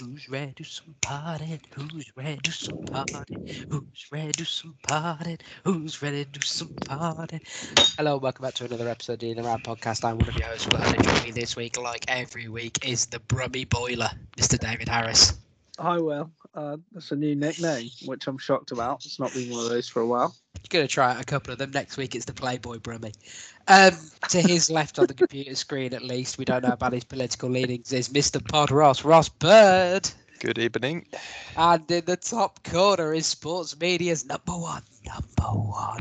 Who's ready to some party? Who's ready to some party? Who's ready to some party? Who's ready to some party? Hello, welcome back to another episode of the Round Podcast. I'm one of your hosts, Will, and joining me this week, like every week, is the Brummy Boiler, Mr. David Harris. Hi, Will. Uh, that's a new nickname, which I'm shocked about. It's not been one of those for a while. Going to try out a couple of them next week. It's the Playboy Brummy. Um, to his left on the computer screen, at least, we don't know about his political leanings, is Mr. Pod Ross, Ross Bird. Good evening. And in the top corner is sports media's number one, number one.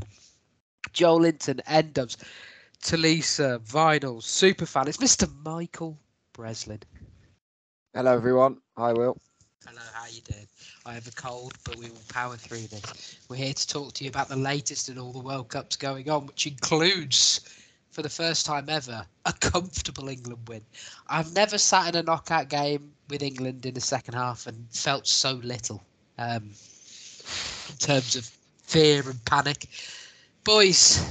Joel Linton, Endows, Talisa, Vinyl, Superfan. It's Mr. Michael Breslin. Hello, everyone. Hi, Will. Hello, how you doing? I have a cold, but we will power through this. We're here to talk to you about the latest in all the World Cups going on, which includes, for the first time ever, a comfortable England win. I've never sat in a knockout game with England in the second half and felt so little um, in terms of fear and panic. Boys,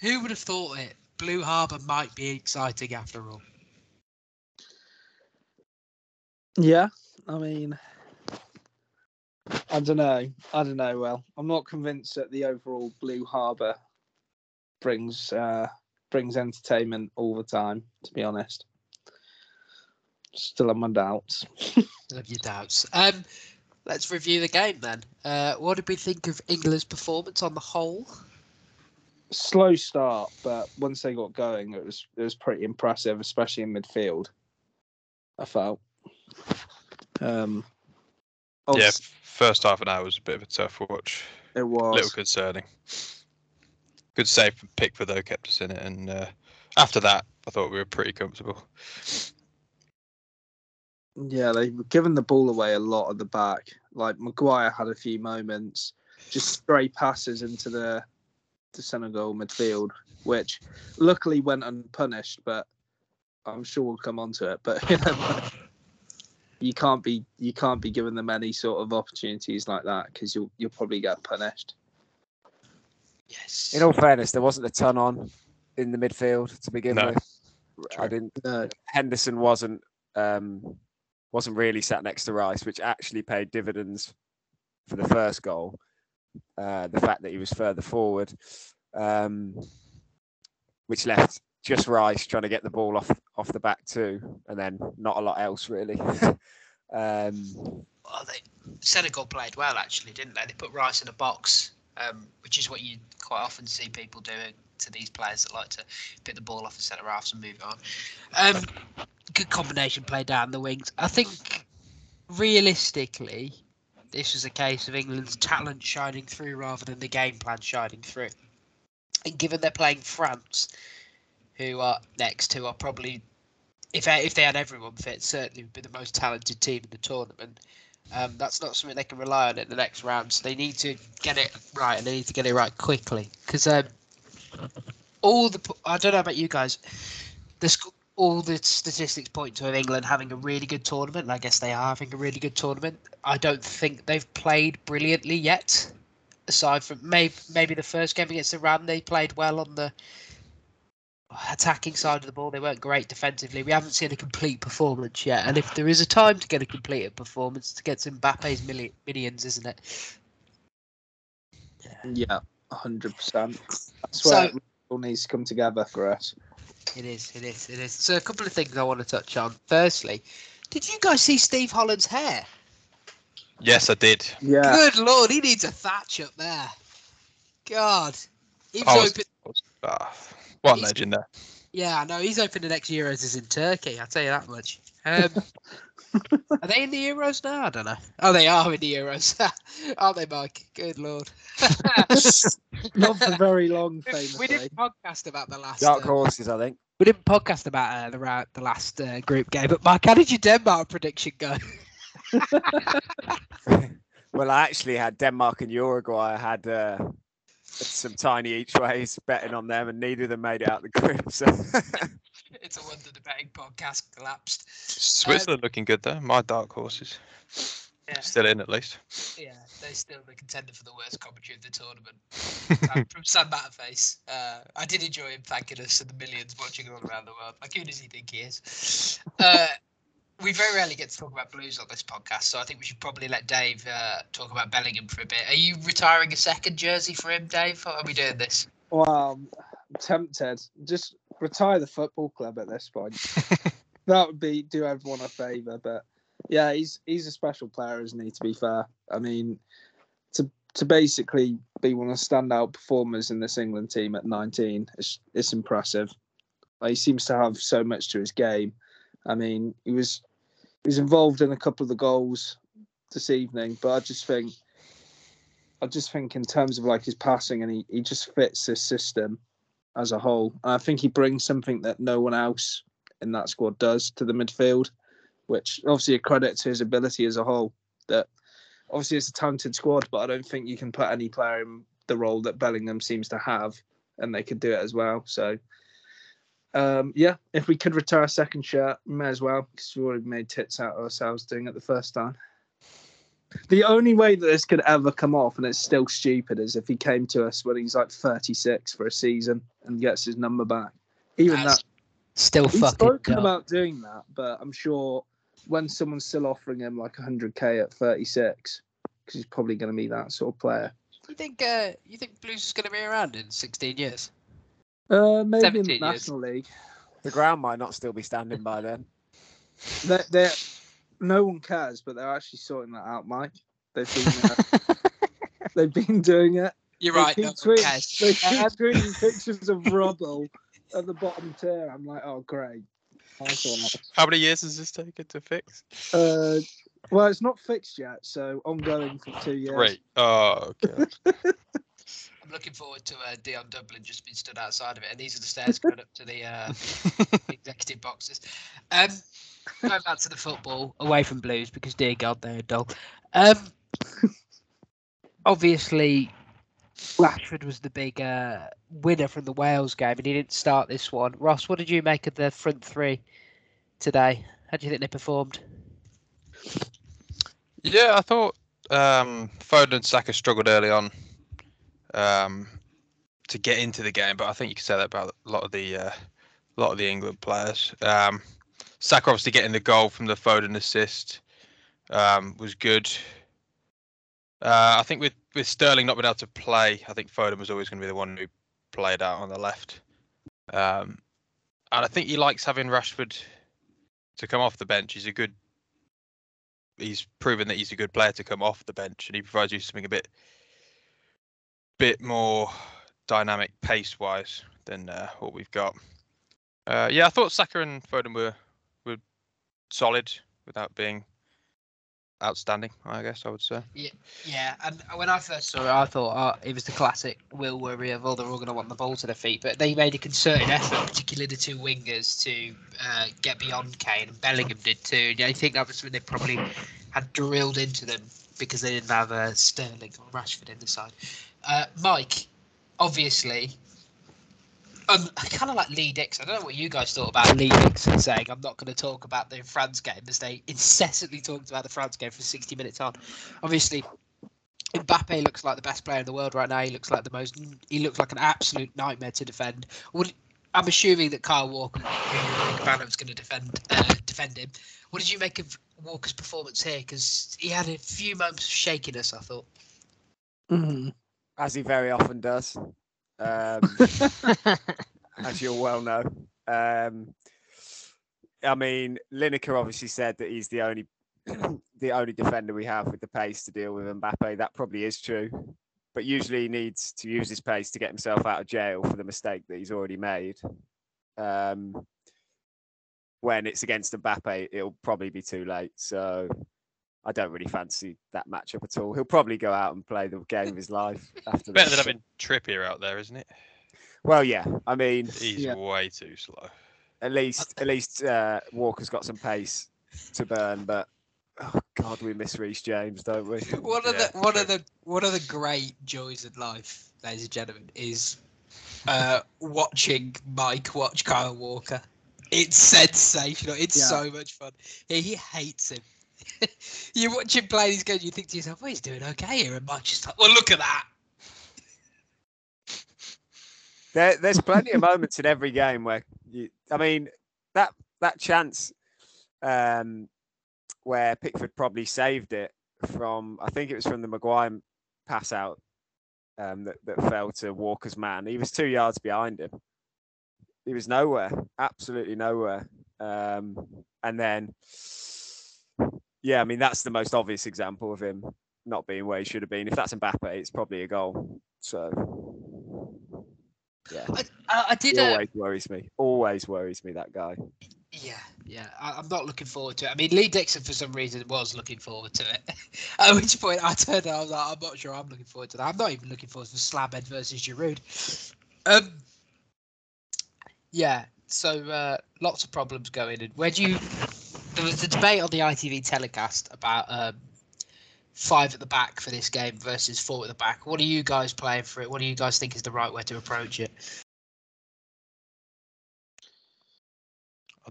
who would have thought it? Blue Harbour might be exciting after all. Yeah, I mean, I don't know. I don't know. Well, I'm not convinced that the overall Blue Harbour brings uh, brings entertainment all the time. To be honest, still have my doubts. Have your doubts. Um, let's review the game then. Uh, what did we think of England's performance on the whole? Slow start, but once they got going, it was it was pretty impressive, especially in midfield. I felt. Um, Yeah, first half an hour was a bit of a tough watch. it was A little concerning. Good save from Pickford though, kept us in it, and uh, after that, I thought we were pretty comfortable. Yeah, they've given the ball away a lot at the back. Like Maguire had a few moments, just stray passes into the the Senegal midfield, which luckily went unpunished. But I'm sure we'll come on to it. But you, know, you can't be you can't be giving them any sort of opportunities like that because you'll you'll probably get punished. Yes. In all fairness, there wasn't a ton on in the midfield to begin No. with. I didn't. No, Henderson wasn't um, wasn't really sat next to Rice, which actually paid dividends for the first goal. Uh, the fact that he was further forward, um, which left just Rice trying to get the ball off off the back too, and then not a lot else really. um, Well, they, Senegal played well actually, didn't they? They put Rice in a box, um, which is what you quite often see people doing to these players that like to pick the ball off the centre halves and move on. Um, good combination play down the wings. I think realistically, this was a case of England's talent shining through rather than the game plan shining through. And given they're playing France, who are next, who are probably, if if they had everyone fit, certainly would be the most talented team in the tournament. Um, that's not something they can rely on in the next round. So they need to get it right, and they need to get it right quickly. Because um, all the I don't know about you guys, the all the statistics point to England having a really good tournament, and I guess they are having a really good tournament. I don't think they've played brilliantly yet. Aside from maybe maybe the first game against Iran, they played well on the attacking side of the ball. They weren't great defensively. We haven't seen a complete performance yet. And if there is a time to get a complete performance, to get to Mbappe's milli- millions, isn't it? yeah, hundred percent. That's So- where it all needs to come together for us. It is. It is. It is. So a couple of things I want to touch on. Firstly, did you guys see Steve Holland's hair? Yes, I did. Yeah, Good lord, he needs a thatch up there. God, he was I was- open. What a legend there. Yeah, I know he's hoping the next Euros is in Turkey. I'll tell you that much. Um, are they in the Euros now? I don't know. Oh, they are in the Euros, aren't they, Mike? Good lord. not for very long, we didn't podcast about the last. dark uh, horses, I think. we didn't podcast about uh, the ra- the last uh, group game. But Mike, how did your Denmark prediction go? well, I actually had Denmark and Uruguay. I had uh, some tiny each ways betting on them, and neither of them made it out the group. So it's a wonder the betting podcast collapsed. Switzerland looking good though. My dark horses Yeah. still in at least. Yeah, they're still the contender for the worst commentary of the tournament. Sam- From Sam Matterface. Uh, I did enjoy him thanking us for the millions watching all around the world. Like, who does he think he is? Uh, we very rarely get to talk about Blues on this podcast, so I think we should probably let Dave uh, talk about Bellingham for a bit. Are you retiring a second jersey for him, Dave? How are we doing this? Well, I'm tempted. Just retire the football club at this point. that would be do everyone a favour. But yeah, he's he's a special player, isn't he? To be fair, I mean, to to basically be one of the standout performers in this England team at 19, it's it's impressive. Like, he seems to have so much to his game. I mean, he was he was involved in a couple of the goals this evening, but I just think I just think in terms of like his passing and he, he just fits this system as a whole. And I think he brings something that no one else in that squad does to the midfield, which obviously a credit to his ability as a whole. That obviously it's a talented squad, but I don't think you can put any player in the role that Bellingham seems to have, and they could do it as well. So um, yeah, if we could retire a second shirt, may as well, because we already made tits out of ourselves doing it the first time. The only way that this could ever come off, and it's still stupid, is if he came to us when he's like 36 for a season and gets his number back. Even That's that, Still he's fucking spoken dumb. about doing that, but I'm sure when someone's still offering him like 100k at 36, because he's probably going to be that sort of player. You think uh, you think Blues is going to be around in 16 years? Uh, maybe in the years. National League. The ground might not still be standing by then. They're, they're, no one cares, but they're actually sorting that out, Mike. They've been, uh, they've been doing it. You're They right. keep No one tweet- cares. They keep tweeting pictures of rubble at the bottom tier. I'm like, oh great. How many years has this taken to fix? Uh, well, it's not fixed yet, so ongoing for two years. Three. Oh, okay. I'm looking forward to uh, Dion Dublin just being stood outside of it, and these are the stairs going up to the uh, executive boxes. Um, going back to the football, Away from Blues because dear God they're dull. Um, obviously, Rashford was the big uh, winner from the Wales game, and he didn't start this one. Ross, what did you make of the front three today? How do you think they performed? Yeah, I thought um, Foden and Saka struggled early on um, to get into the game, but I think you can say that about a lot of the uh, lot of the England players. Um, Saka obviously getting the goal from the Foden assist um, was good. Uh, I think with with Sterling not being able to play, I think Foden was always going to be the one who played out on the left. Um, and I think he likes having Rashford to come off the bench. He's a good he's proven that he's a good player to come off the bench, and he provides you something a bit, bit more dynamic pace-wise than uh, what we've got. Uh, yeah, I thought Saka and Foden were were solid without being outstanding. I guess I would say. yeah. yeah. And when I first saw it, I thought oh, it was the classic will worry of oh they're all going to want the ball to their feet, but they made a concerted effort, particularly the two wingers, to uh, get beyond Kane, and Bellingham did too. And I think that was when they probably had drilled into them because they didn't have uh, Sterling or Rashford in the side. Uh, Mike, obviously. Um, I kind of like Lee Dixon. I don't know what you guys thought about Lee Dixon saying, I'm not going to talk about the France game as they incessantly talked about the France game for 60 minutes on. Obviously, Mbappe looks like the best player in the world right now. He looks like the most. He looks like an absolute nightmare to defend. Would, I'm assuming that Kyle Walker, who you're a big fan of, is going to defend uh, defend him. What did you make of Walker's performance here? Because he had a few moments of shakiness. I thought. Mhm. as he very often does, um, as you'll well know. Um, I mean, Lineker obviously said that he's the only the only defender we have with the pace to deal with Mbappe. That probably is true, but usually he needs to use his pace to get himself out of jail for the mistake that he's already made. Um, when it's against Mbappe, it'll probably be too late. So I don't really fancy that matchup at all. He'll probably go out and play the game of his life after Better this. than having Trippier out there, isn't it? Well, yeah. I mean, He's Yeah. way too slow. at least at least uh, Walker's got some pace to burn, but oh god, we miss Reece James, don't we? One of Yeah, the one of the one of the great joys in life, ladies and gentlemen, is uh, watching Mike watch Kyle Walker. It's sensational. It's Yeah. so much fun. He, he hates him. you watch him play these games, you think to yourself, "Well, he's doing okay here," and Mike's just like, "Well, look at that." There, there's plenty of moments in every game where you, I mean, that that chance um, where Pickford probably saved it from, I think it was from the Maguire pass out um, that, that fell to Walker's man. He was two yards behind him. He was nowhere, absolutely nowhere. Um, and then, yeah, I mean, that's the most obvious example of him not being where he should have been. If that's Mbappe, it's probably a goal. So, yeah, I, I, I did. he Uh, always worries me. Always worries me, that guy. Yeah, yeah. I, I'm not looking forward to it. I mean, Lee Dixon for some reason was looking forward to it. At which point I turned and I was like, I'm not sure I'm looking forward to that. I'm not even looking forward to Slabhead versus Giroud. Um, yeah. So uh, lots of problems going in. Where do you? There was the debate on the ITV telecast about um, five at the back for this game versus four at the back. What are you guys playing for it? What do you guys think is the right way to approach it?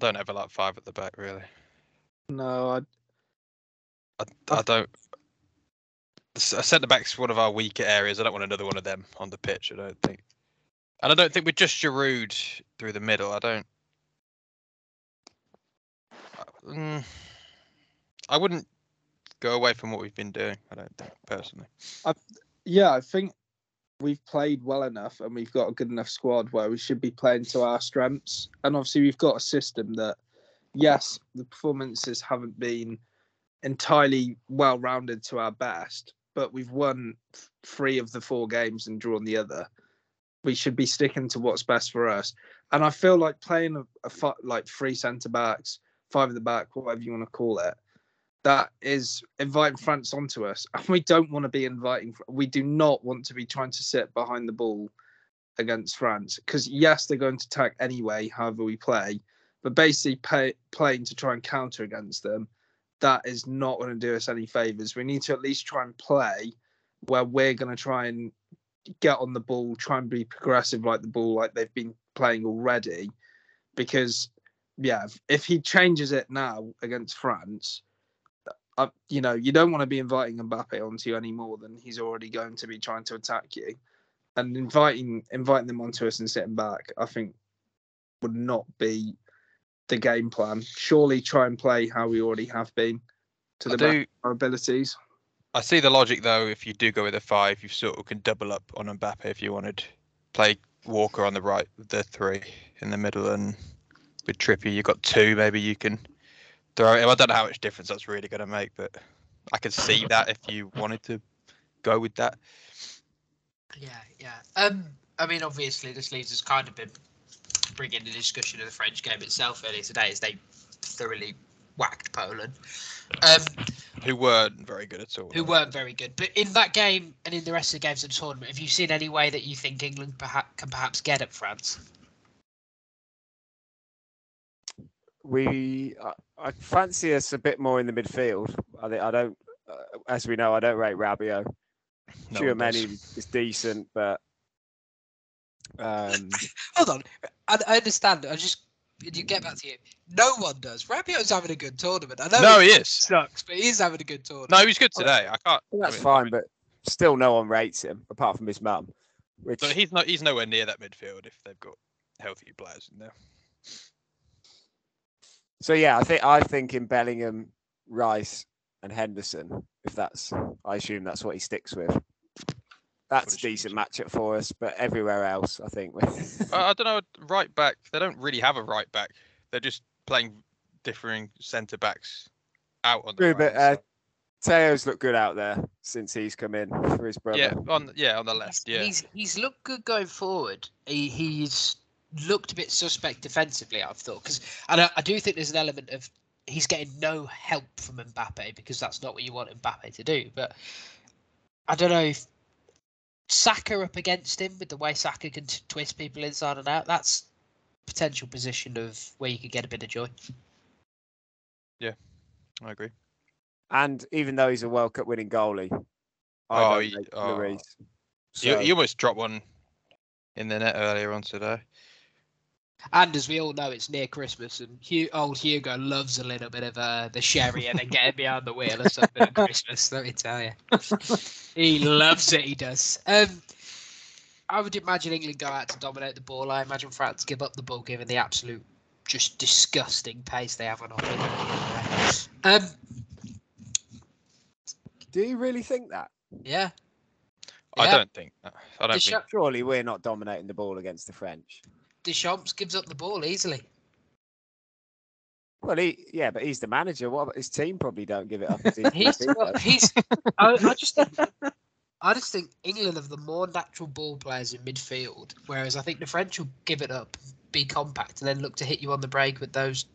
I don't ever like five at the back really. No, I, I, I don't. Centre back's one of our weaker areas. I don't want another one of them on the pitch. I don't think, and I don't think we're just Giroud through the middle. I don't. Mm, I wouldn't go away from what we've been doing. I don't think personally. I, yeah, I think we've played well enough and we've got a good enough squad where we should be playing to our strengths. And obviously, we've got a system that, yes, the performances haven't been entirely well rounded to our best, but we've won three of the four games and drawn the other. We should be sticking to what's best for us. And I feel like playing a, a like three centre backs, five at the back, whatever you want to call it, that is inviting France onto us. And we don't want to be inviting, we do not want to be trying to sit behind the ball against France. Because, yes, they're going to attack anyway, however we play. But basically, pay, playing to try and counter against them, that is not going to do us any favours. We need to at least try and play where we're going to try and get on the ball, try and be progressive like the ball, like they've been playing already. Because, yeah, if, if he changes it now against France, uh, you know, you don't want to be inviting Mbappe onto you any more than he's already going to be trying to attack you. And inviting inviting them onto us and sitting back, I think, would not be the game plan. Surely try and play how we already have been to the best do. of our abilities. I see the logic though. If you do go with a five, you sort of can double up on Mbappe if you wanted. Play Walker on the right with the three in the middle, and with Trippier, you've got two. Maybe you can throw. I don't know how much difference that's really going to make, but I could see that if you wanted to go with that. Yeah, yeah. Um, I mean, obviously, this leaves us kind of been bringing the discussion of the French game itself earlier today, as they thoroughly whacked Poland, um, Who weren't very good at all. who weren't very good. But in that game and in the rest of the games of the tournament, have you seen any way that you think England perhaps can perhaps get at France? We, I, I fancy us a bit more in the midfield. I think I don't, uh, as we know, I don't rate Rabiot. No Sure, Tchouaméni is decent, but um, Hold on, I, I understand. I just you get back to you. No one does. Rabiot's having a good tournament. I know No, it he is. sucks, but he's having a good tournament. No, he was good today. I can't. well, that's I mean, fine. But still, no one rates him apart from his mum. Which But he's not. He's nowhere near that midfield if they've got healthy players in there. So yeah, I think I think in Bellingham, Rice, and Henderson. If that's, I assume that's what he sticks with. That's a decent matchup for us, but everywhere else, I think. we- Uh, I don't know. Right back. They don't really have a right back. They're just playing differing centre backs out on the True, right. but uh, Theo's looked good out there since he's come in for his brother. yeah, on yeah on the He's- left. Yeah, He's he's looked good going forward. He, he's looked a bit suspect defensively. I've thought because and I, I do think there's an element of he's getting no help from Mbappe because that's not what you want Mbappe to do. But I don't know if Saka up against him with the way Saka can t- twist people inside and out. That's potential position of where you could get a bit of joy. Yeah, I agree. And even though he's a World Cup winning goalie, I Oh, don't he- rate oh. Lloris. You, you almost dropped one in the net earlier on today. And as we all know, it's near Christmas, and Hugh, old Hugo loves a little bit of uh, the sherry and then getting behind the wheel or something at Christmas. Let me tell you, he loves it. He does. Um, I would imagine England go out to dominate the ball. I imagine France give up the ball, given the absolute just disgusting pace they have on offer. Um, Do you really think that? yeah, I Yeah. don't think. that. I don't think. Surely we're not dominating the ball against the French. Deschamps gives up the ball easily. Well, he yeah, but he's the manager. What about his team? Probably don't give it up. as easily He's well, he's. I, I just think. I just think England have the more natural ball players in midfield, whereas I think the French will give it up, be compact, and then look to hit you on the break with those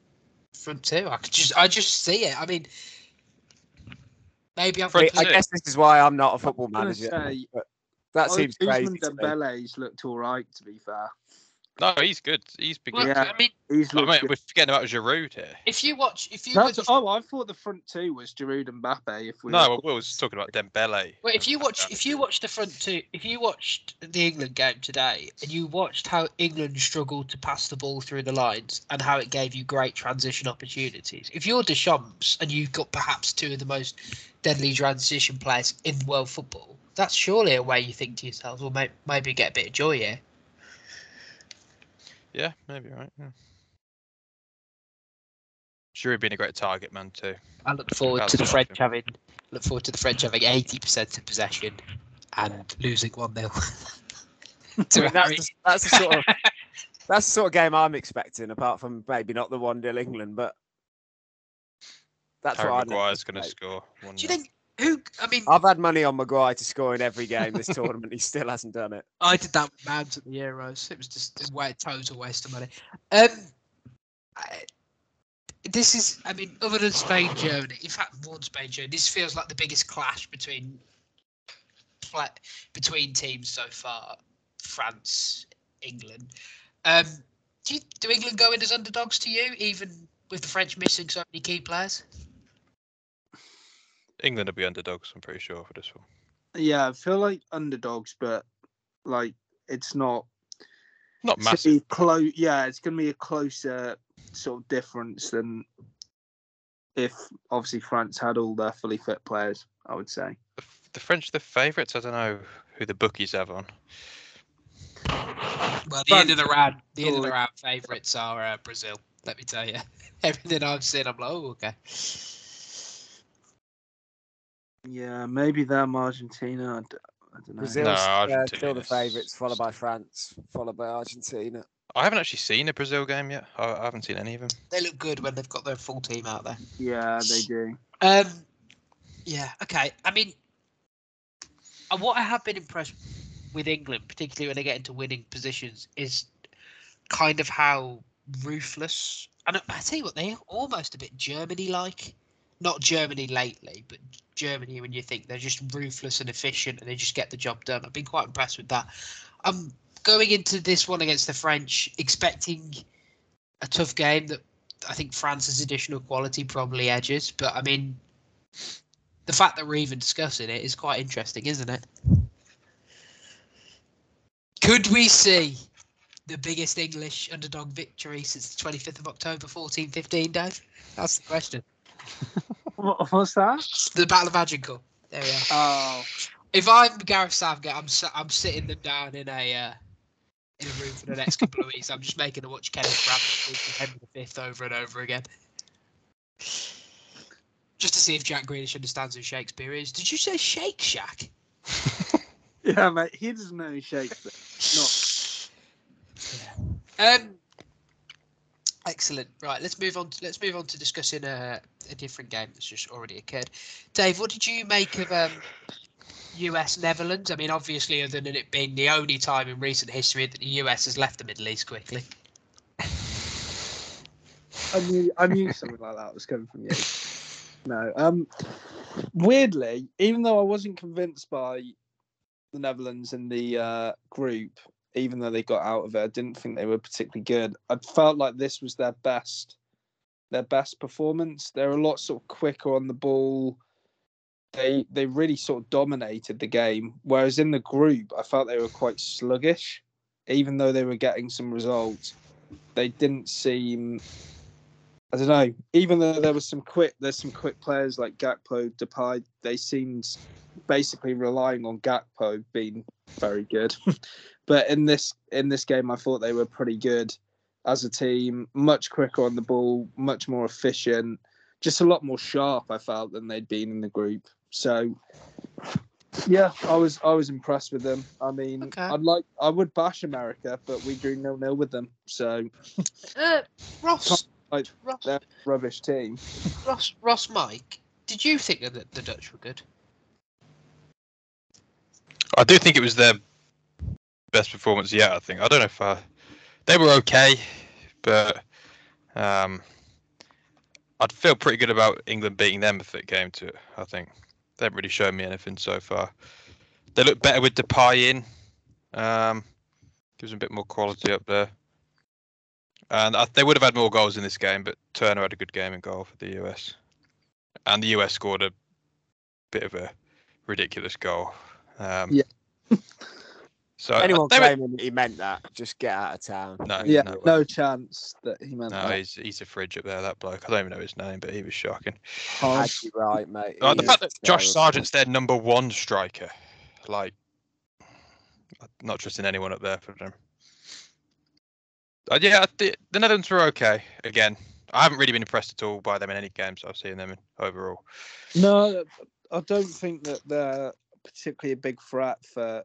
front two. I could just, I just see it. I mean, maybe I'm. Front I guess this is why I'm not a football I was manager. gonna say, but that seems crazy. Ousmane to me. Dembele's looked all right, to be fair. No, he's good. He's been Well, good. Yeah. I mean, He's I mean, good. we're forgetting about Giroud here. if you watch, if you That's, watch, oh, I thought the front two was Giroud and Mbappe. If we No, were- we was talking about Dembele. Well, if you watch, if you watch the front two, if you watched the England game today, and you watched how England struggled to pass the ball through the lines, and how it gave you great transition opportunities. If you're Deschamps and you've got perhaps two of the most deadly transition players in world football, that's surely a way you think to yourselves, well, may, maybe get a bit of joy here. Yeah, maybe right. Yeah. Giroud been a great target man too. I look forward That's to the what French think. having look forward to the French having eighty percent of possession and losing one 0 I mean, that's, the, that's the sort of that's the sort of game I'm expecting. Apart from maybe not the one 0 England, but that's Harry what I'm Maguire's going to score. One Do you think who? I mean, I've had money on Maguire to score in every game this tournament. He still hasn't done it. I did that with Mount at the Euros. It was just a way, total waste of money. Um, I, this is, I mean, other than Spain, Germany, in fact, more than Spain, Germany, this feels like the biggest clash between between teams so far. France, England. Um, do, you, do England go in as underdogs to you, even with the French missing so many key players? England will be underdogs? I'm pretty sure for this one. yeah, I feel like underdogs, but like it's not Not it's gonna massive. be close. Yeah, it's going to be a closer sort of difference than if obviously France had all their fully fit players. I would say. The, F- the French, the favourites. I don't know who the bookies have on. Well, the end of the round, the end of the round favourites are uh, Brazil. Let me tell you, everything I've seen, I'm like, oh, okay. Yeah, maybe them Argentina. I d- I don't know. Brazil's No, uh, still the favourites, followed by France, followed by Argentina. I haven't actually seen a Brazil game yet. I, I haven't seen any of them. They look good when they've got their full team out there. Yeah, they do. Um, yeah, okay. I mean, uh, what I have been impressed with England, particularly when they get into winning positions, is kind of how ruthless. And I I tell you what, they're almost a bit Germany-like. Not Germany lately, but Germany when you think they're just ruthless and efficient and they just get the job done. I've been quite impressed with that. I'm going into this one against the French, expecting a tough game that I think France's additional quality probably edges. But I mean, the fact that we're even discussing it is quite interesting, isn't it? Could we see the biggest English underdog victory since the 25th of October 1415, Dave? That's the question. What, what's that? The Battle of Agincourt. There we are. Oh, If I'm Gareth Southgate, I'm I'm sitting them down in a uh, in a room for the next couple of weeks. I'm just making them watch Kenneth speak Henry V over and over again, just to see if Jack Grealish understands who Shakespeare is. Did you say Shake Shack? yeah, mate. He doesn't know Shakespeare. Not. Um, excellent. Right, let's move on. To, let's move on to discussing a, a different game that's just already occurred. Dave, what did you make of um, US Netherlands? I mean, obviously, other than it being the only time in recent history that the US has left the Middle East quickly. I knew I knew something like that was coming from you. No. Um weirdly, even though I wasn't convinced by the Netherlands in the uh, group, even though they got out of it, I didn't think they were particularly good. I felt like this was their best their best performance. They're a lot sort of quicker on the ball. They they really sort of dominated the game. Whereas in the group, I felt they were quite sluggish, even though they were getting some results. They didn't seem I don't know. Even though there was some quick, there's some quick players like Gakpo, Depay. They seemed basically relying on Gakpo being very good. but in this in this game, I thought they were pretty good. As a team, much quicker on the ball, much more efficient, just a lot more sharp. I felt than they'd been in the group. So, yeah, I was I was impressed with them. I mean, Okay. I'd like I would bash America, but we drew nil nil with them. So Uh, Ross, Like, Ross, they're a rubbish team. Ross, Ross, Mike, did you think that the Dutch were good? I do think it was their best performance yet. I think I don't know if uh, they were okay, but um, I'd feel pretty good about England beating them if it came to it. I think they haven't really shown me anything so far. They look better with Depay in. Um, gives them a bit more quality up there. And I, they would have had more goals in this game, but Turner had a good game in goal for the US, and the US scored a bit of a ridiculous goal. Um, Yeah. so Anyone they claiming that he meant that, just get out of town. No, Yeah, no. no chance that he meant No, that. he's he's a fridge up there. That bloke. I don't even know his name, but he was shocking. Hard. Actually, right, mate. Uh, he the fact that Josh. Sargent's their number one striker, like, not trusting anyone up there for them. Uh, yeah, the, the Netherlands were okay. Again, I haven't really been impressed at all by them in any games I've seen them in overall. No, I don't think that they're particularly a big threat for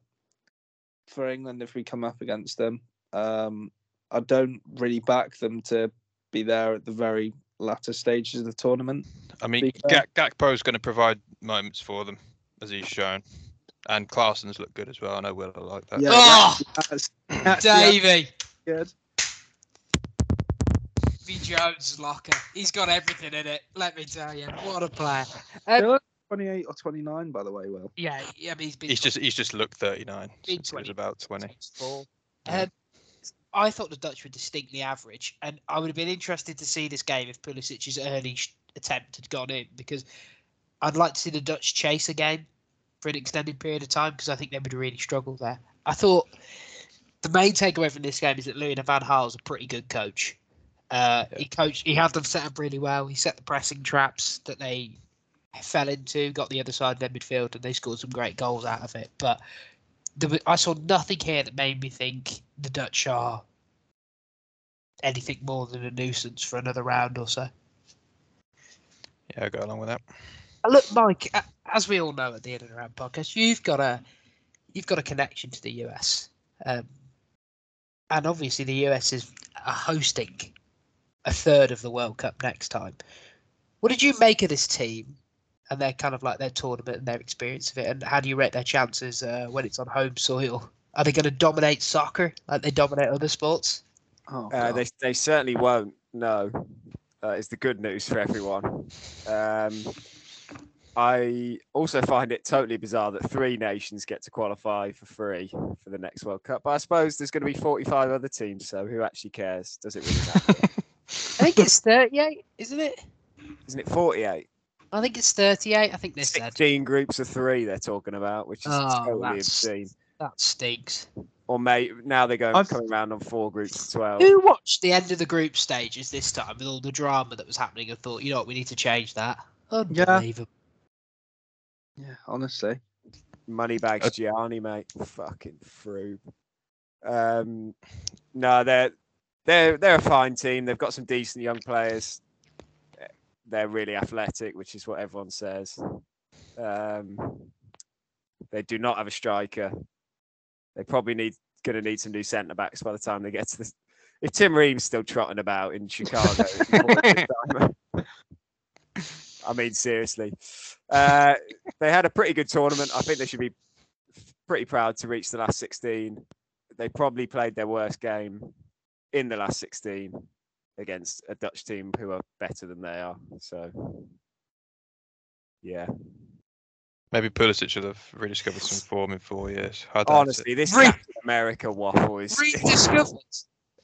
for England if we come up against them. Um, I don't really back them to be there at the very latter stages of the tournament. I mean, Be fair. Gak- Gakpo's going to provide moments for them, as he's shown. And Klaassen's looked good as well. I know Will will like that. Yeah, Oh, that's, that's yeah, Davey, good. V Jones locker. He's got everything in it. Let me tell you, what a player. They Um, look 28 or 29, by the way, Will. yeah, yeah, I mean, he's been. He's just he's just looked 39 Been since he was about 20. Um, I thought the Dutch were distinctly average, and I would have been interested to see this game if Pulisic's early sh- attempt had gone in because I'd like to see the Dutch chase a game for an extended period of time because I think they would really struggle there. I thought the main takeaway from this game is that Louis van Gaal is a pretty good coach. Uh, He coached, he had them set up really well. He set the pressing traps that they fell into, got the other side of their midfield, and they scored some great goals out of it. But there was, I saw nothing here that made me think the Dutch are anything more than a nuisance for another round or so. Yeah, I'll go along with that. Uh, Look, Mike, as we all know at the end of the round podcast, you've got a you've got a connection to the US, um, and obviously the US is hosting a third of the World Cup next time. What did you make of this team and their kind of like their tournament and their experience of it, and how do you rate their chances uh, when it's on home soil? Are they going to dominate soccer like they dominate other sports? Oh, Uh, they they certainly won't. No, uh, is the good news for everyone. Um, I also find it totally bizarre that three nations get to qualify for free for the next World Cup. But I suppose there's going to be 45 other teams, so who actually cares? Does it really matter? I think it's thirty-eight, isn't it? Isn't it 48? I think it's thirty-eight. I think they said 16 groups of three they're talking about, which is Oh, totally that's- insane. that stinks. Or may now they're going I've- coming around on four groups of 12. Who watched the end of the group stages this time with all the drama that was happening and thought, you know what, we need to change that? Yeah. Unbelievable. yeah, honestly. Moneybags Uh, Gianni, mate. Fucking froob. Um, no, they're they're they're a fine team. They've got some decent young players. They're really athletic, which is what everyone says. Um, they do not have a striker. They probably need going to need some new centre backs by the time they get to this. If Tim Ream's still trotting about in Chicago, before the time- I mean seriously, uh, they had a pretty good tournament. I think they should be pretty proud to reach the last 16. They probably played their worst game in the last 16 against a Dutch team who are better than they are. So, yeah. Maybe Pulisic should have rediscovered some form in four years. I. Honestly, this Re- America waffle is. Rediscovered.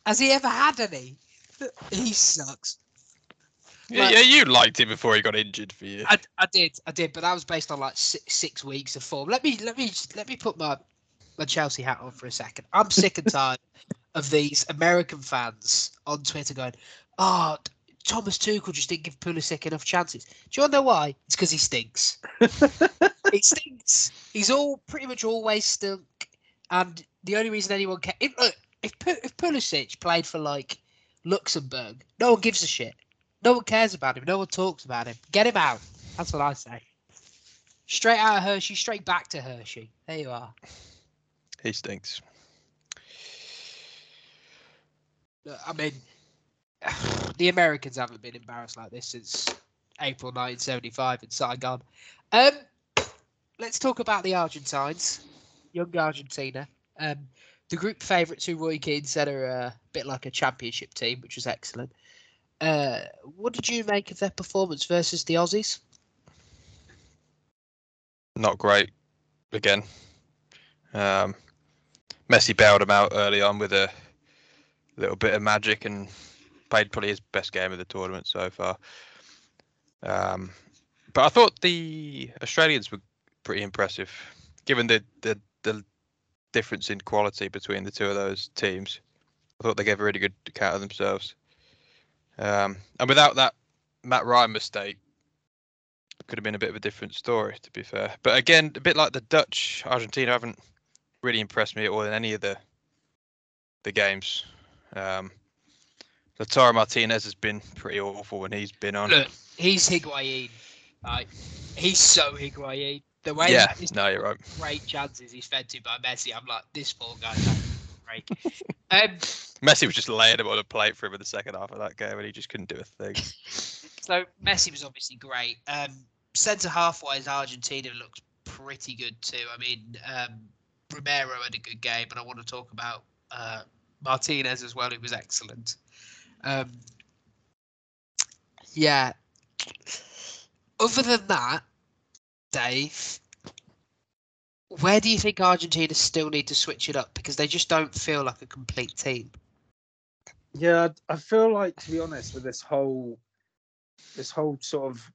Has he ever had any? He sucks. Yeah, Like- yeah, you liked him before he got injured for you. I, I did, I did, but that was based on like six, six weeks of form. Let me, let me, let me put my my Chelsea hat on for a second. I'm sick and tired of these American fans on Twitter going, "Oh, Thomas Tuchel just didn't give Pulisic enough chances." Do you want to know why? It's because he stinks. he stinks. He's all pretty much always stunk, and the only reason anyone can if look, if if Pulisic played for like Luxembourg. No one gives a shit. No one cares about him. No one talks about him. Get him out. That's what I say. Straight out of Hershey, straight back to Hershey. There you are. He stinks. Look, I mean, the Americans haven't been embarrassed like this since April 1975 in Saigon. Um, let's talk about the Argentines, young Argentina. Um, the group favourites, who Roy Keane said are a bit like a championship team, which was excellent. Uh, what did you make of their performance versus the Aussies? Not great again. Um, Messi bailed him out early on with a little bit of magic and played probably his best game of the tournament so far. Um, but I thought the Australians were pretty impressive, given the, the the difference in quality between the two of those teams. I thought they gave a really good account of themselves. Um, and without that Matt Ryan mistake, it could have been a bit of a different story, to be fair. But again, a bit like the Dutch, Argentina haven't really impressed me at all in any of the the games. Um, Lautaro Martinez has been pretty awful when he's been on. Look, he's Higuain. Right? He's so Higuain. The way yeah, he's no, you're right. great chances he's fed to by Messi, I'm like, this poor guy's having a break. um, Messi was just laying him on a plate for him in the second half of that game, and he just couldn't do a thing. so Messi was obviously great. Um, centre half wise, Argentina looks pretty good too. I mean, um, Romero had a good game, but I want to talk about uh, Martinez as well, who was excellent. Um, yeah. Other than that, Dave, where do you think Argentina still need to switch it up because they just don't feel like a complete team? Yeah, I feel like to be honest with this whole this whole sort of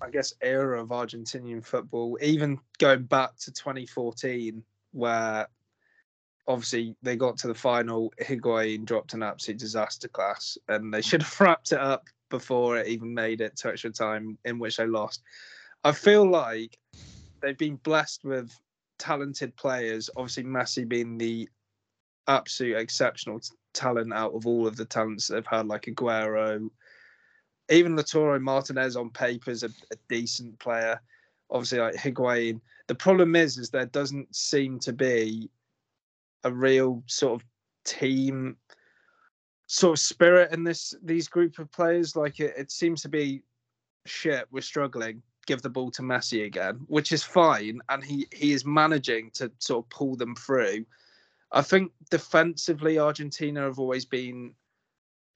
I guess era of Argentinian football, even going back to 2014, where obviously they got to the final, Higuain dropped an absolute disaster class, and they should have wrapped it up before it even made it to extra time, in which they lost. I feel like they've been blessed with talented players. Obviously, Messi being the absolute exceptional t- talent out of all of the talents they've had, like Aguero, even Lautaro Martinez on paper is a, a decent player. Obviously, like Higuain. The problem is, is there doesn't seem to be a real sort of team sort of spirit in this these group of players. Like it, it seems to be shit. We're struggling. Give the ball to Messi again, which is fine, and he he is managing to sort of pull them through. I think defensively, Argentina have always been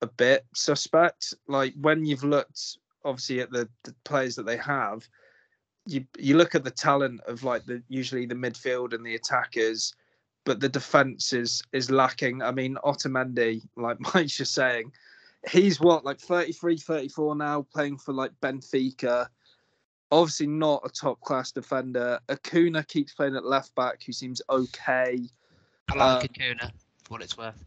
a bit suspect. Like when you've looked obviously at the, the players that they have, you you look at the talent of like the usually the midfield and the attackers, but the defense is is lacking. I mean, Otamendi, like Mike's just saying, he's what like 33, 34 now, playing for like Benfica. Obviously not a top class defender. Acuna keeps playing at left back, who seems okay. I like Uh, Acuna for what it's worth.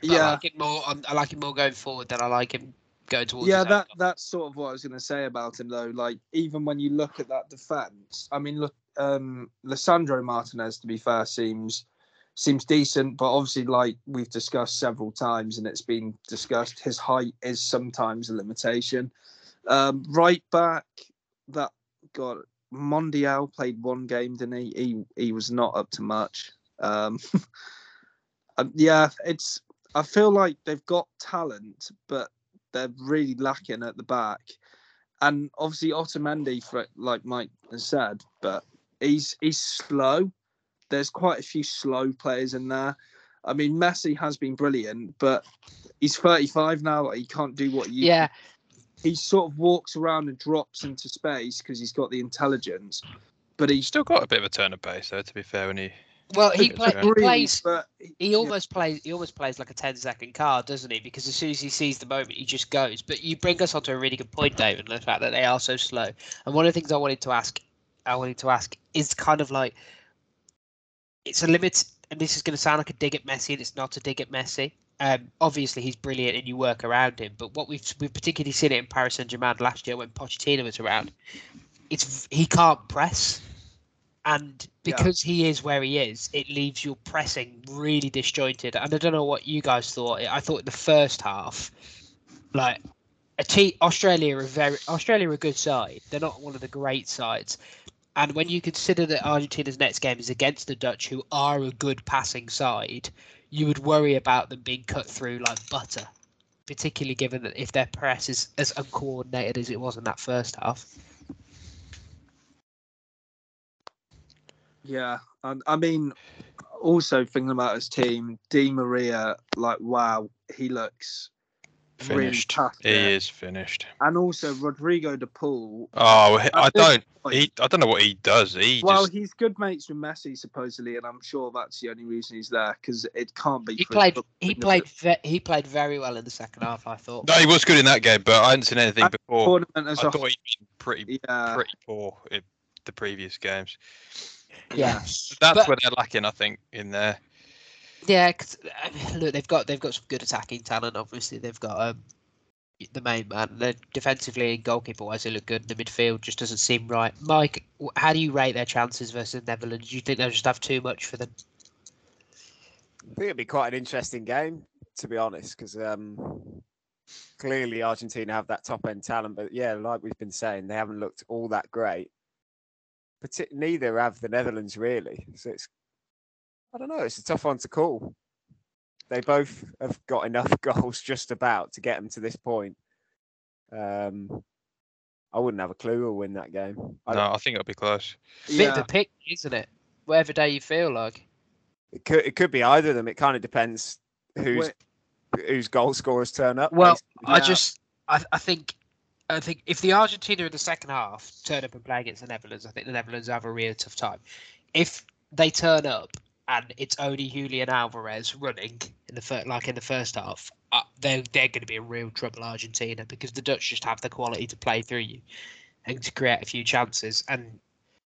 But Yeah, I like it more. um, I like him more going forward than I like him going towards. yeah, that that's sort of what I was going to say about him though. Like even when you look at that defense, I mean, look, um, Lissandro Martinez, to be fair, seems seems decent, but obviously, like we've discussed several times, and it's been discussed, his height is sometimes a limitation. Um, right back, that got Montiel played one game, didn't he? He he was not up to much. Um, um, yeah, it's. I feel like they've got talent, but they're really lacking at the back. And obviously Otamendi, for like Mike has said, but he's he's slow. There's quite a few slow players in there. I mean, Messi has been brilliant, but he's 35 now. Like, he can't do what you. Yeah, He sort of walks around and drops into space because he's got the intelligence. But He's he's still got a bit of a turn of pace, though. To be fair, when he well, he, play, he plays. But He almost plays. He almost plays like a 10 second card, doesn't he? Because as soon as he sees the moment, he just goes. But you bring us onto a really good point, David, the fact that they are so slow. And one of the things I wanted to ask, I wanted to ask, is kind of like, it's a limit. And this is going to sound like a dig at Messi, and it's not a dig at Messi. Um, obviously, he's brilliant, and you work around him. But what we've we've particularly seen it in Paris Saint Germain last year when Pochettino was around, it's he can't press And because he is where he is, it leaves your pressing really disjointed. And I don't know what you guys thought. I thought in the first half, like a team, Australia are very Australia are a good side. They're not one of the great sides. And when you consider that Argentina's next game is against the Dutch, who are a good passing side, you would worry about them being cut through like butter, particularly given that if their press is as uncoordinated as it was in that first half. Yeah, I mean, also thinking about his team, Di Maria, like wow, he looks Finished. really. He there. is finished. and also Rodrigo de Paul. Oh, he- I don't. point- He, I don't know what he does. He well, just. he's good mates with Messi supposedly, and I'm sure that's the only reason he's there because it can't be. He played. He played. Ve- he played very well in the second half. I thought. No, he was good in that game, but I hadn't seen anything And before. tournament as I a thought he'd been pretty, yeah, pretty poor in the previous games. Yeah. That's But- where they're lacking, I think, in there. Yeah, I mean, look, they've got they've got some good attacking talent. Obviously, they've got um, the main man. They're defensively and goalkeeper wise, they look good. The midfield just doesn't seem right. Mike, how do you rate their chances versus the Netherlands? Do you think they'll just have too much for them? I think it'd be quite an interesting game, to be honest, because um, clearly Argentina have that top end talent, but yeah, like we've been saying, they haven't looked all that great. But neither have the Netherlands really. So it's, I don't know, it's a tough one to call. They both have got enough goals just about to get them to this point. Um, I wouldn't have a clue who'll win that game. I, No, I think it'll be close. Bit yeah. of a pick, isn't it? Whatever day you feel like. It could it could be either of them. It kind of depends who's Wait, whose goal scorers turn up. Well, basically. I just, I, I think, I think if the Argentina in the second half turn up and play against the Netherlands, I think the Netherlands have a real tough time. If they turn up and it's only Julian Alvarez running in the first, like in the first half, uh, they're they're going to be in real trouble, Argentina, because the Dutch just have the quality to play through you and to create a few chances. And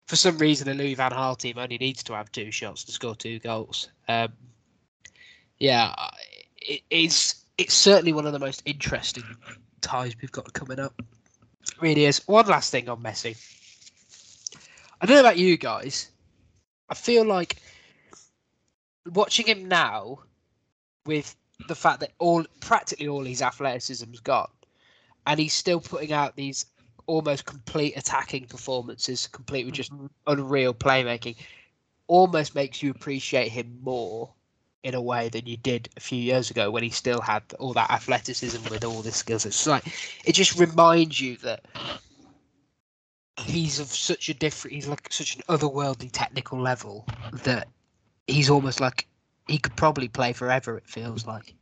for some reason, the Louis Van Gaal team only needs to have two shots to score two goals. Um, yeah, I- it is. It's certainly one of the most interesting ties we've got coming up. It really is. One last thing on Messi. I don't know about you guys. I feel like watching him now, with the fact that all practically all his athleticism's gone, and he's still putting out these almost complete attacking performances, complete with just mm-hmm. unreal playmaking, almost makes you appreciate him more in a way than you did a few years ago when he still had all that athleticism with all the skills. It's like it just reminds you that he's of such a different he's like such an otherworldly technical level that he's almost like he could probably play forever it feels like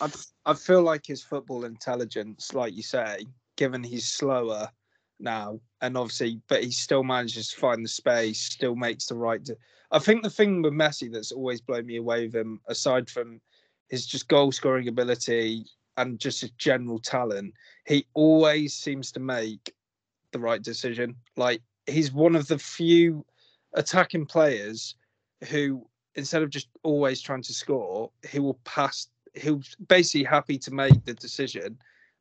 I, I feel like his football intelligence, like you say, given he's slower now, and obviously, but he still manages to find the space, still makes the right. I think the thing with Messi that's always blown me away with him, aside from his just goal scoring ability and just his general talent, he always seems to make the right decision. Like he's one of the few attacking players who, instead of just always trying to score, he will pass he'll basically happy to make the decision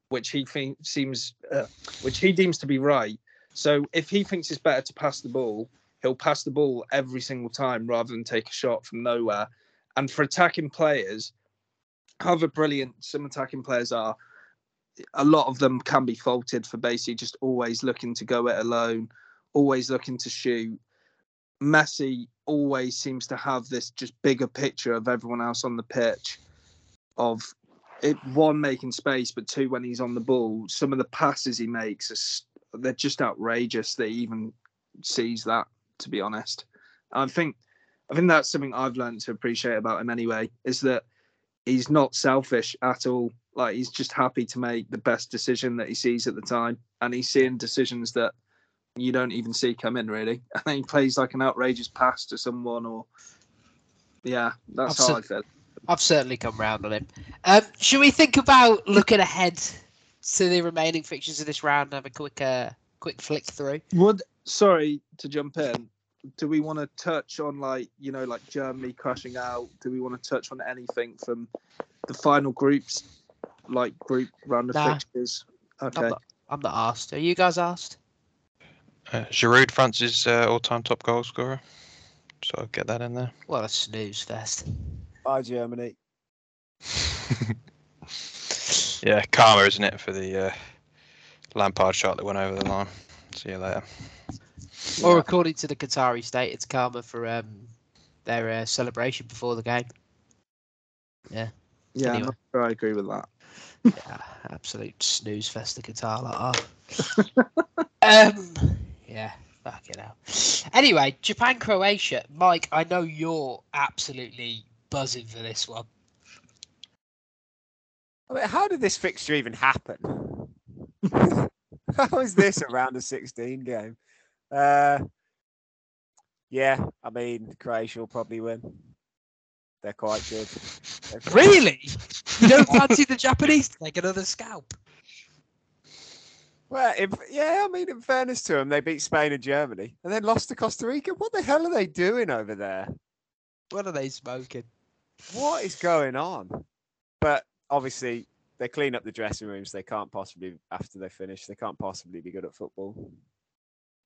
which he think, seems uh, which he deems to be right. So if he thinks it's better to pass the ball he'll pass the ball every single time rather than take a shot from nowhere. And for attacking players however brilliant some attacking players are a lot of them can be faulted for basically just always looking to go it alone always looking to shoot Messi always seems to have this just bigger picture of everyone else on the pitch of it one making space but two when he's on the ball some of the passes he makes are, they're just outrageous that he even sees that to be honest. I think i think that's something i've learned to appreciate about him anyway is that he's not selfish at all. Like he's just happy to make the best decision that he sees at the time and he's seeing decisions that you don't even see come in really and then he plays like an outrageous pass to someone or yeah that's how i Absolute- feel i've certainly come round on him um should we think about looking ahead to the remaining fixtures of this round and have a quick uh quick flick through Would sorry to jump in. Do we want to touch on like you know like Germany crashing out? Do we want to touch on anything from the final groups, like group round of Nah. fixtures? I'm Okay. not, I'm not asked are you guys asked Uh, Giroud, France's uh, all-time top goal scorer. So I'll get that in there. What a snooze fest. Bye, Germany. yeah, karma, isn't it, for the uh, Lampard shot that went over the line. See you later. Or Yeah. according to the Qatari state, it's karma for um their uh, celebration before the game. Yeah, Anyway. I'm not sure I agree with that. Yeah, absolute snooze fest the Qatar lot are. um, yeah, fuck it out. Anyway, Japan Croatia. Mike, I know you're absolutely buzzing for this one. I mean, how did this fixture even happen? how is this a round of 16 game? Uh, yeah, I mean, Croatia will probably win. They're quite good. They're Really? You don't fancy the Japanese to take another scalp? Well, in, yeah, I mean, in fairness to them, they beat Spain and Germany and then lost to Costa Rica. What the hell are they doing over there? What are they smoking? What is going on? But obviously, they clean up the dressing rooms. They can't possibly, after they finish, they can't possibly be good at football.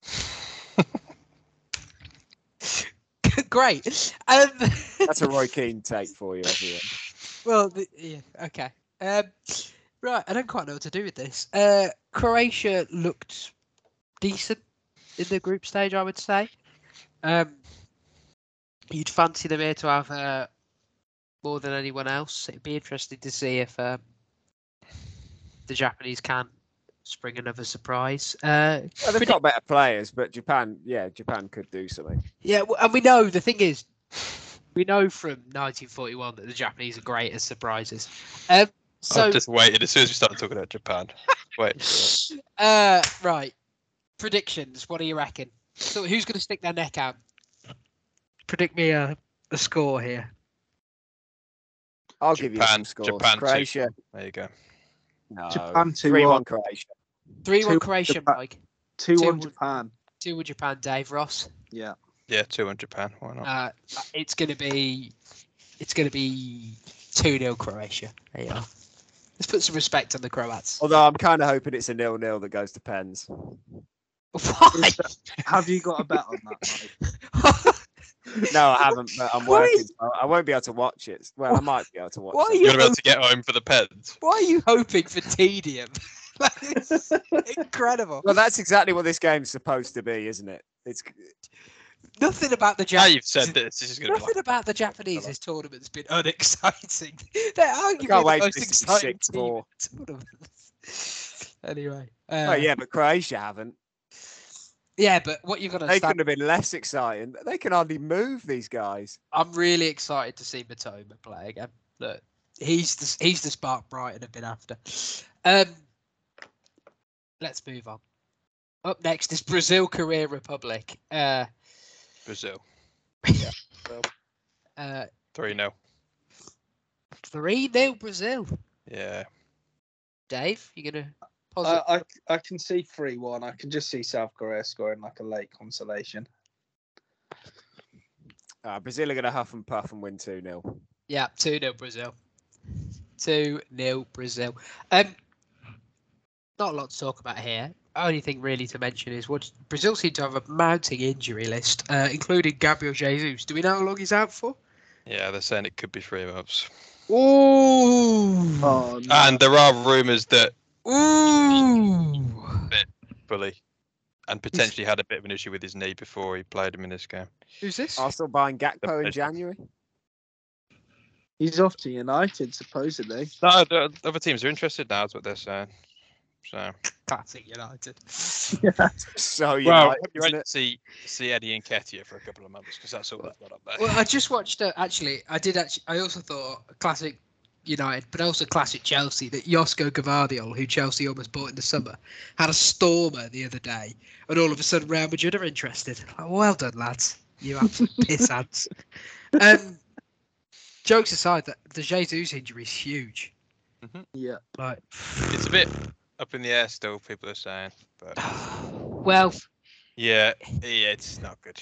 Great. Um, That's a Roy Keane take for you, everyone. Well, the, yeah, okay. Um, right, I don't quite know what to do with this. Uh, Croatia looked decent in the group stage, I would say. Um, you'd fancy them here to have uh, more than anyone else. It'd be interesting to see if um, the Japanese can spring another surprise. Uh, Well, they've predict- got better players, but Japan, yeah, Japan could do something. Yeah, w- and we know the thing is, we know from 1941 that the Japanese are great at surprises. Um, so I've just waited as soon as we started talking about Japan. Wait. Uh, right. Predictions. What do you reckon? So, who's going to stick their neck out? Predict me a, a score here. I'll give you Japan- some scores. Japan two. Croatia, There you go. no, Japan 2-1. three-one Croatia. Three one Two- Croatia, Japan. Mike. Two Two one would- Japan. Two with Japan, Dave Ross. Yeah. Yeah, two on Japan. Why not? Uh, it's going to be, it's going to be two 0 Croatia. There you are. Let's put some respect on the Croats. Although I'm kind of hoping it's a nil-nil that goes to pens. Why? Have you got a bet on that, No, I haven't, but I'm Why working. so I won't be able to watch it. Well, I might be able to watch Why are it. you You're gonna be able to get home for the pens. Why are you hoping for tedium? That's incredible. Well, that's exactly what this game's supposed to be, isn't it? It's Nothing about the Now Japanese. you've said this. This is gonna be Nothing like, about the Japanese this tournament's been unexciting. They're arguably the most this to be exciting team 6-4. in the anyway, uh, oh yeah, but Croatia haven't. yeah, but what you've got to They understand, couldn't have been less exciting. They can hardly move these guys. I'm really excited to see Mitoma play again. Look, he's the he's the spark Brighton have been after. Um, let's move on. Up next is Brazil Korea Republic. Uh, Brazil. Yeah. uh, Three 0 three 0 Brazil. Yeah. Dave, you gonna I, posit? I I can see three one. I can just see South Korea scoring like a late consolation. Uh, Brazil are going to huff and puff and win 2 0. Yeah, 2 0 Brazil. 2 0 Brazil. Um, not a lot to talk about here. Only thing really to mention is what Brazil seem to have a mounting injury list, uh, including Gabriel Jesus. Do we know how long he's out for? Yeah, they're saying it could be three months. Ooh. Oh no. And there are rumours that Ooh. Bully and potentially had a bit of an issue with his knee before he played him in this game. Who's this? Arsenal buying Gakpo in January. He's off to United supposedly. No, the other teams are interested now. Is what they're saying. So Classic United. So, you well, know, you're isn't ready it? to see see Eddie Nketiah for a couple of months because that's all they've got up there. Well, I just watched. Uh, actually, I did. Actually, I also thought classic United, but also classic Chelsea. That Josko Gvardiol, who Chelsea almost bought in the summer, had a stormer the other day, and all of a sudden Real Madrid are interested. Like, well done, lads. You absolute pissants. Um, jokes aside, that the Jesus injury is huge. Yeah. Like, It's a bit up in the air still. People are saying, but well, yeah, yeah, it's not good.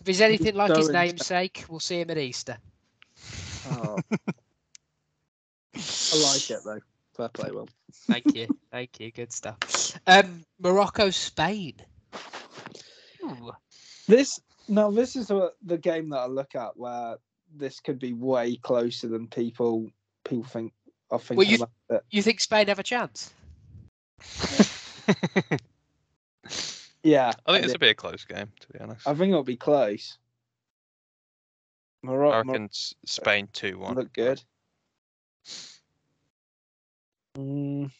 if he's anything like his namesake, we'll see him at Easter. Oh. I like it though. Fair play, Will. Thank you, thank you, good stuff. Um, Morocco, Spain. Ooh. This now this is a, the game that I look at where this could be way closer than people people think. I think Well, you- You think Spain have a chance? Yeah, I think do. it's a bit a close game, to be honest. I think it'll be close. I Morocco reckon S- Spain 2 1. look good. Mm,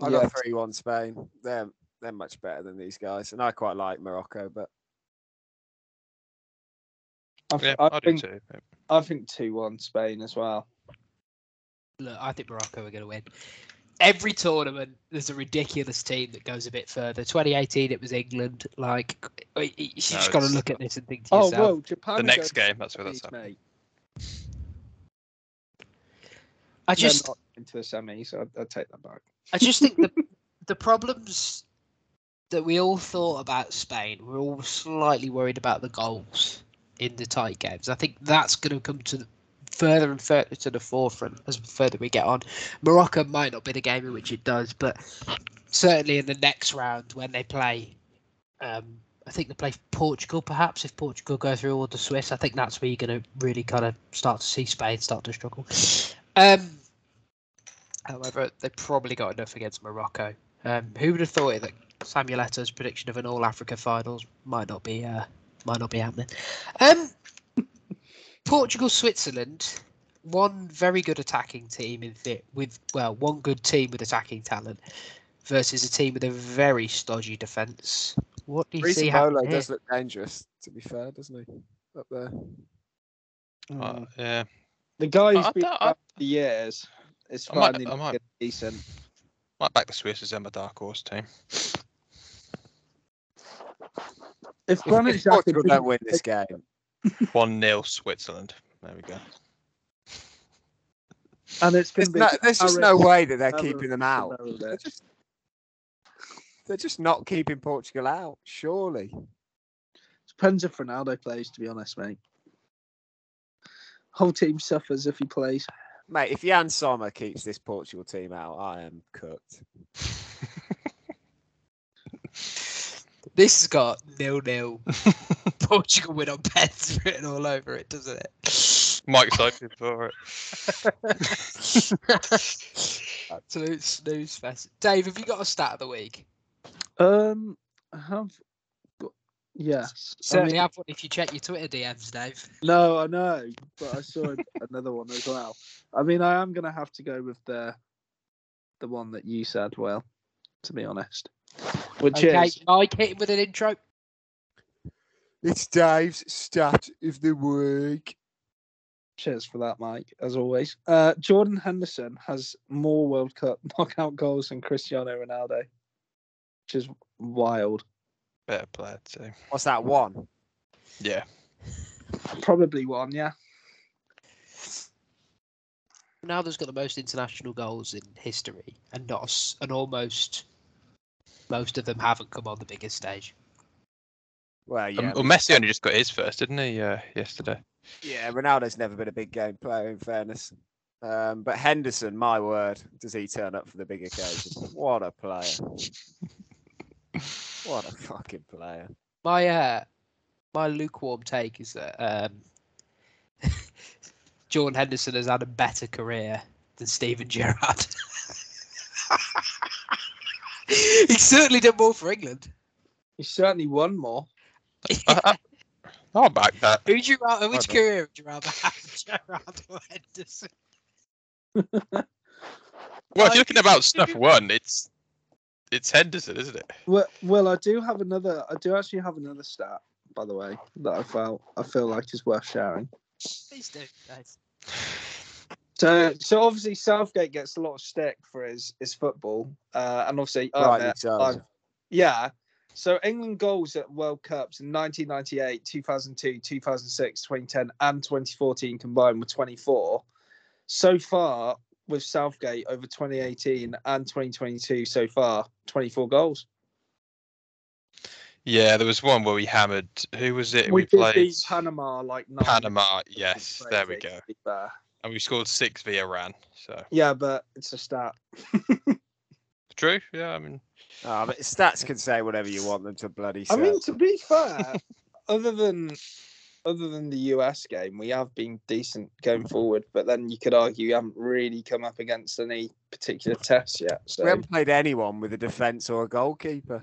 I yeah, got three one Spain. They're they're much better than these guys, and I quite like Morocco, but I, th- Yeah, I I do think too. yeah. I think two one Spain as well. Look, I think Morocco are going to win. Every tournament, there's a ridiculous team that goes a bit further. 2018, it was England. Like, y- y- you just got to look at this and think to Oh yourself. well, Japan. The next game, that's where that's semis, happening. I just, not into the semis. So I, I take that back. I just think the the problems that we all thought about Spain, we're all slightly worried about the goals in the tight games. I think that's going to come to the, further and further to the forefront as further we get on. Morocco might not be the game in which it does, but certainly in the next round when they play, um, I think they play Portugal. Perhaps if Portugal go through all the Swiss, I think that's where you're going to really kind of start to see Spain start to struggle. Um, However, they probably got enough against Morocco. Um, who would have thought it that Samuel Eto's prediction of an All Africa finals might not be uh, might not be happening? Um, Portugal, Switzerland, one very good attacking team in the, with well, one good team with attacking talent versus a team with a very stodgy defence. What do you see Reece here? does look dangerous. To be fair, doesn't he? Up there. Uh, Mm. yeah. The guy who's I- I been don't- I- around for years is I might- finding I might- decent. Might back the Swiss as my dark horse team. If If, Granit if Xhaka Portugal don't win this game, 1 0 Switzerland. There we go. and it's there's, going to be no, there's just no way that they're keeping them out. They're just, they're just not keeping Portugal out. Surely. It Depends if Ronaldo plays, to be honest, mate. Whole team suffers if he plays. Mate, if Yann Sommer keeps this Portugal team out, I am cooked. This has got nil nil. Portugal win on pens written all over it, doesn't it? Mike excited for it. Absolute snooze fest. Dave, have you got a stat of the week? Um, I have. Got, yes. I Certainly mean, have one if you check your Twitter DMs, Dave. no, I know, but I saw another one as well. I mean, I am going to have to go with the the one that you said. Well, to be honest, which Okay, Mike, hit him with an intro. It's Dave's stat of the week. cheers for that, Mike. As always, uh, Jordan Henderson has more World Cup knockout goals than Cristiano Ronaldo, which is wild. Better player too. What's that one? Yeah. Probably one, yeah. Ronaldo's got the most international goals in history, and not a s and almost most of them haven't come on the biggest stage. Well, Um, yeah. well, Messi only just got his first, didn't he? Uh, yesterday. Yeah, Ronaldo's never been a big game player, in fairness. Um, but Henderson, my word, does he turn up for the big occasion? What a player! What a fucking player! My uh, my lukewarm take is that um, Jordan Henderson has had a better career than Steven Gerrard. He's certainly did more for England. He certainly won more. I, I, I'll back that. Who'd you rather? Which career would you rather have, Gerrard or Henderson? Well, if you're looking about uh, stuff one, it's it's Henderson, isn't it? Well, well, I do have another. I do actually have another stat, by the way, that I felt I feel like is worth sharing. Please do. Guys. So, so obviously Southgate gets a lot of stick for his his football, uh, and obviously, I Rightly admit, so. I've- yeah. So England goals at World Cups in 1998, 2002, 2006, 2010, and 2014 combined were 24. So far with Southgate over 2018 and 2022 so far, 24 goals. Yeah, there was one where we hammered. Who was it? We, We, did played Panama like. Panama. Yes, there we go. To be fair. And we scored six via Iran. So Yeah, but it's a stat. True. Yeah. I mean, Oh, but stats can say whatever you want them to bloody say. I mean, to be fair, other than other than the US game, we have been decent going forward. But then you could argue we haven't really come up against any particular tests yet. So. we haven't played anyone with a defence or a goalkeeper.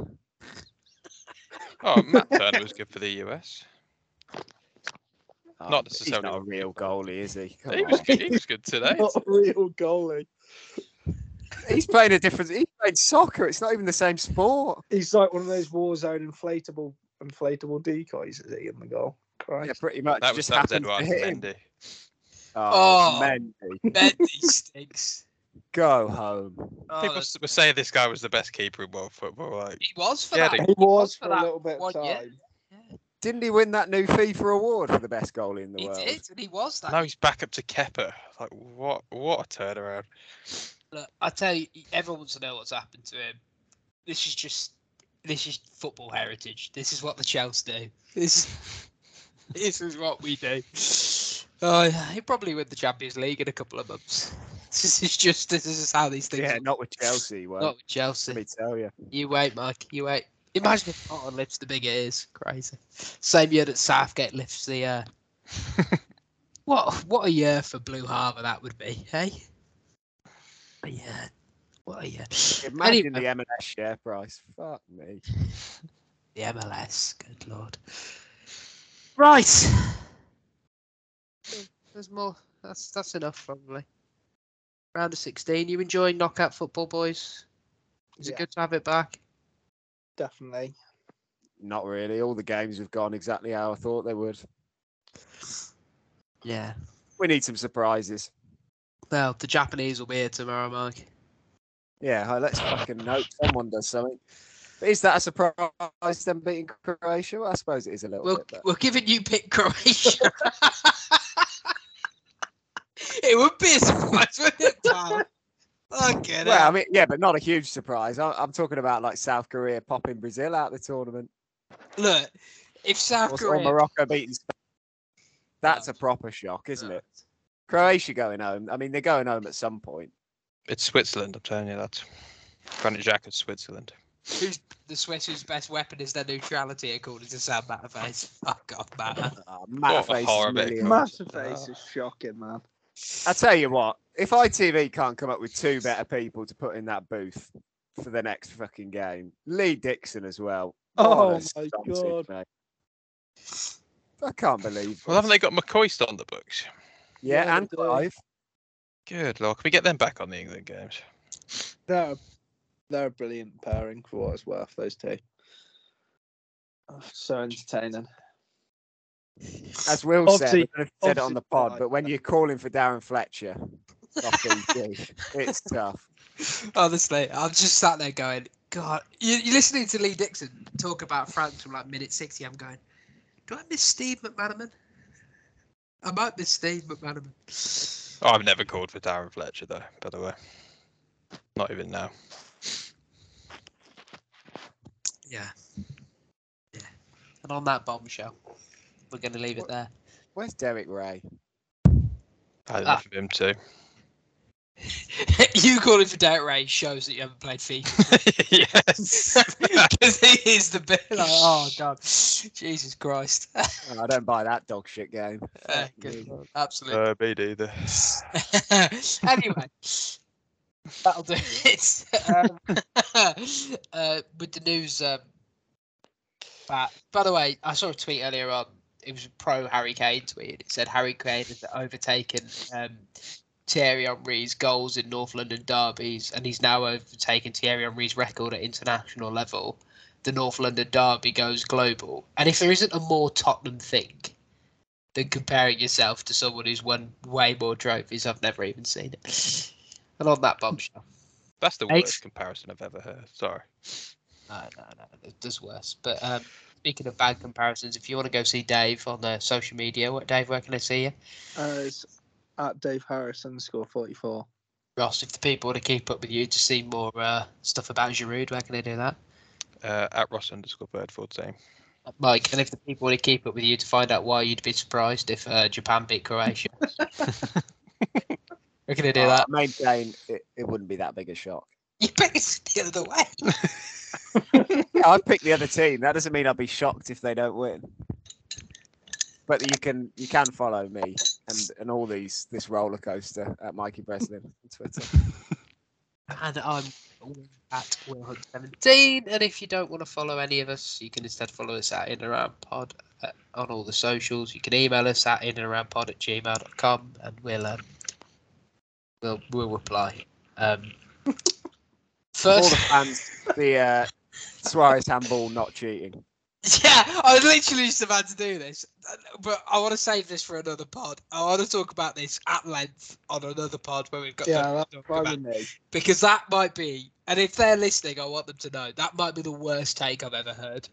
oh, Matt Turner was good for the US. Oh, Not um, He's necessarily not a real goalie, is he? Come He was on. good. He was good today. not a real goalie. He's playing a different. He's playing soccer. It's not even the same sport. He's like one of those Warzone inflatable inflatable decoys, is he in the goal? Christ. Yeah, pretty much. That was, just that was happened Eduardo to him. Mendy. Oh, Oh. Mendy, Mendy stinks. go home. Oh, People that's- s- were saying this guy was the best keeper in world football. Like, he was for Yeah, that. they- He was for for a little bit of one year. Time. Didn't he win that new FIFA award for the best goalie in the He world? He did, and he was that. now he's back up to Kepa. Like, what? What a turnaround! Look, I tell you, everyone wants to know what's happened to him. This is just, this is football heritage. This is what the Chelsea do. This, this is what we do. Oh, he'll probably win the Champions League in a couple of months. This is just, this is how these things. Yeah, work. not with Chelsea. Well, Not with Chelsea. let me tell you. You wait, Mike. You wait. Imagine if Potter lifts the big ears. Crazy. Same year that Southgate lifts the. Uh... what what a year for Blue Harbour that would be, hey? A year. What a year. Imagine Anyway. the M&S share price. Fuck me. The MLS. Good lord. Right. There's more. That's that's enough probably. Round of sixteen. You enjoying knockout football, boys? Is it good to have it back? Definitely. Not really. All the games have gone exactly how I thought they would. Yeah. We need some surprises. Well, the Japanese will be here tomorrow, Mike. Yeah, let's fucking hope someone does something. But is that a surprise? Them beating Croatia? Well, I suppose it is a little We're, bit. But... we're giving you pick Croatia. it would be a surprise, wouldn't it, pal? Okay, Well, I mean, yeah, but not a huge surprise. I, I'm talking about like South Korea popping Brazil out the tournament, look, if South or, or Morocco beating. Spain. That's a proper shock, isn't it? Croatia going home. I mean, they're going home at some point. It's Switzerland. I'm telling you that. Granit Xhaka, Switzerland. Who's the Swiss whose best weapon is their neutrality, according to Sam Matterface? Fuck off, man. Oh, ah, Matterface is horror millions. bit. Massive face is shocking, man. I tell you what, if ITV can't come up with two better people to put in that booth for the next fucking game, Lee Dixon as well. Oh What my sausage, God. mate. I can't believe. Well, it. haven't they got McCoist on the books? yeah, Yeah, and they. Clive. Good lord, can we get them back on the England games? They're they're a brilliant pairing for what it's worth. Those two. Oh, so entertaining. As Will said, I Obviously- don't know if he said it on the pod, but when you're calling for Darren Fletcher it's tough. Honestly, I'm just sat there going, God, you, you're listening to Lee Dixon talk about France from like minute 60. I'm going, do I miss Steve McManaman? I might miss Steve McManaman. Oh, I've never called for Darren Fletcher though. By the way, not even now. Yeah. Yeah. And on that bombshell, we're going to leave it there. Where's Derek Rae? I had Ah. him too. you calling for Derek Rae shows that you haven't played FIFA. yes. Because he is the bit like, oh god, Jesus Christ. Oh, I don't buy that dog shit game. Uh, Fuck good me. lord, Absolutely. uh, me neither. anyway, that'll do it. Um, uh, with the news, um, back. By the way, I saw a tweet earlier on. It was a pro Harry Kane tweet. It said Harry Kane has overtaken um, Thierry Henry's goals in North London derbies, and he's now overtaken Thierry Henry's record at international level. The North London derby goes global, and if there isn't a more Tottenham thing than comparing yourself to someone who's won way more trophies, I've never even seen it. And on that bombshell, That's the Eight. worst comparison I've ever heard. Sorry. no, no, no, there's worse. But um, speaking of bad comparisons, if you want to go see Dave on the social media, what Dave, where can I see you? Uh, it's at Dave Harris underscore forty four. Ross, if the people want to keep up with you to see more uh, stuff about Giroud, where can they do that? Uh, at Ross underscore Birdford same. Mike, and if the people want to keep up with you to find out why you'd be surprised if uh, Japan beat Croatia, where can they do Oh, that? I maintain it, it wouldn't be that big a shock. You pick us the other way. Yeah, I picked the other team. That doesn't mean I'll be shocked if they don't win. But you can you can follow me and, and all these this roller coaster at Mikey Breslin on Twitter. And I'm at Will Hunt 17. And if you don't want to follow any of us, you can instead follow us at In and Around Pod uh, on all the socials. You can email us at in and around pod at gmail.com and we'll um, we'll we'll reply. Um, all the fans, the uh, Suarez handball not cheating. Yeah, I was literally just about to do this, but I want to save this for another pod. I want to talk about this at length on another pod where we've got Yeah, something that's to talk fine about. with me. because that might be, and if they're listening, I want them to know that might be the worst take I've ever heard.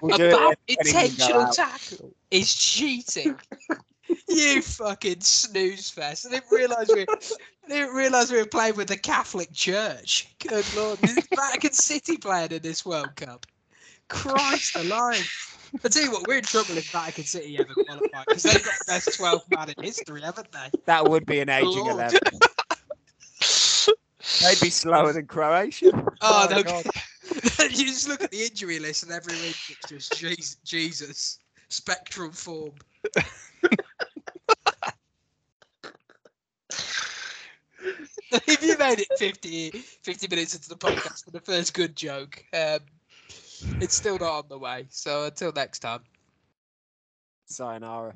We'll About when anything go intentional tackle is cheating. you fucking snooze fest! I didn't realise we I didn't realise we were playing with the Catholic Church. Good lord, this is Vatican City playing in this World Cup. Christ alive! I tell you what, we're in trouble if Vatican City ever qualify because they've got the best 12 man in history, haven't they? That would be an aging Lord. eleven. They'd be slower than Croatia. Oh, no. You just look at the injury list and every week it's just Jesus, Jesus spectral form. if you made it 50, 50 minutes into the podcast for the first good joke, um, it's still not on the way. So until next time. Sayonara.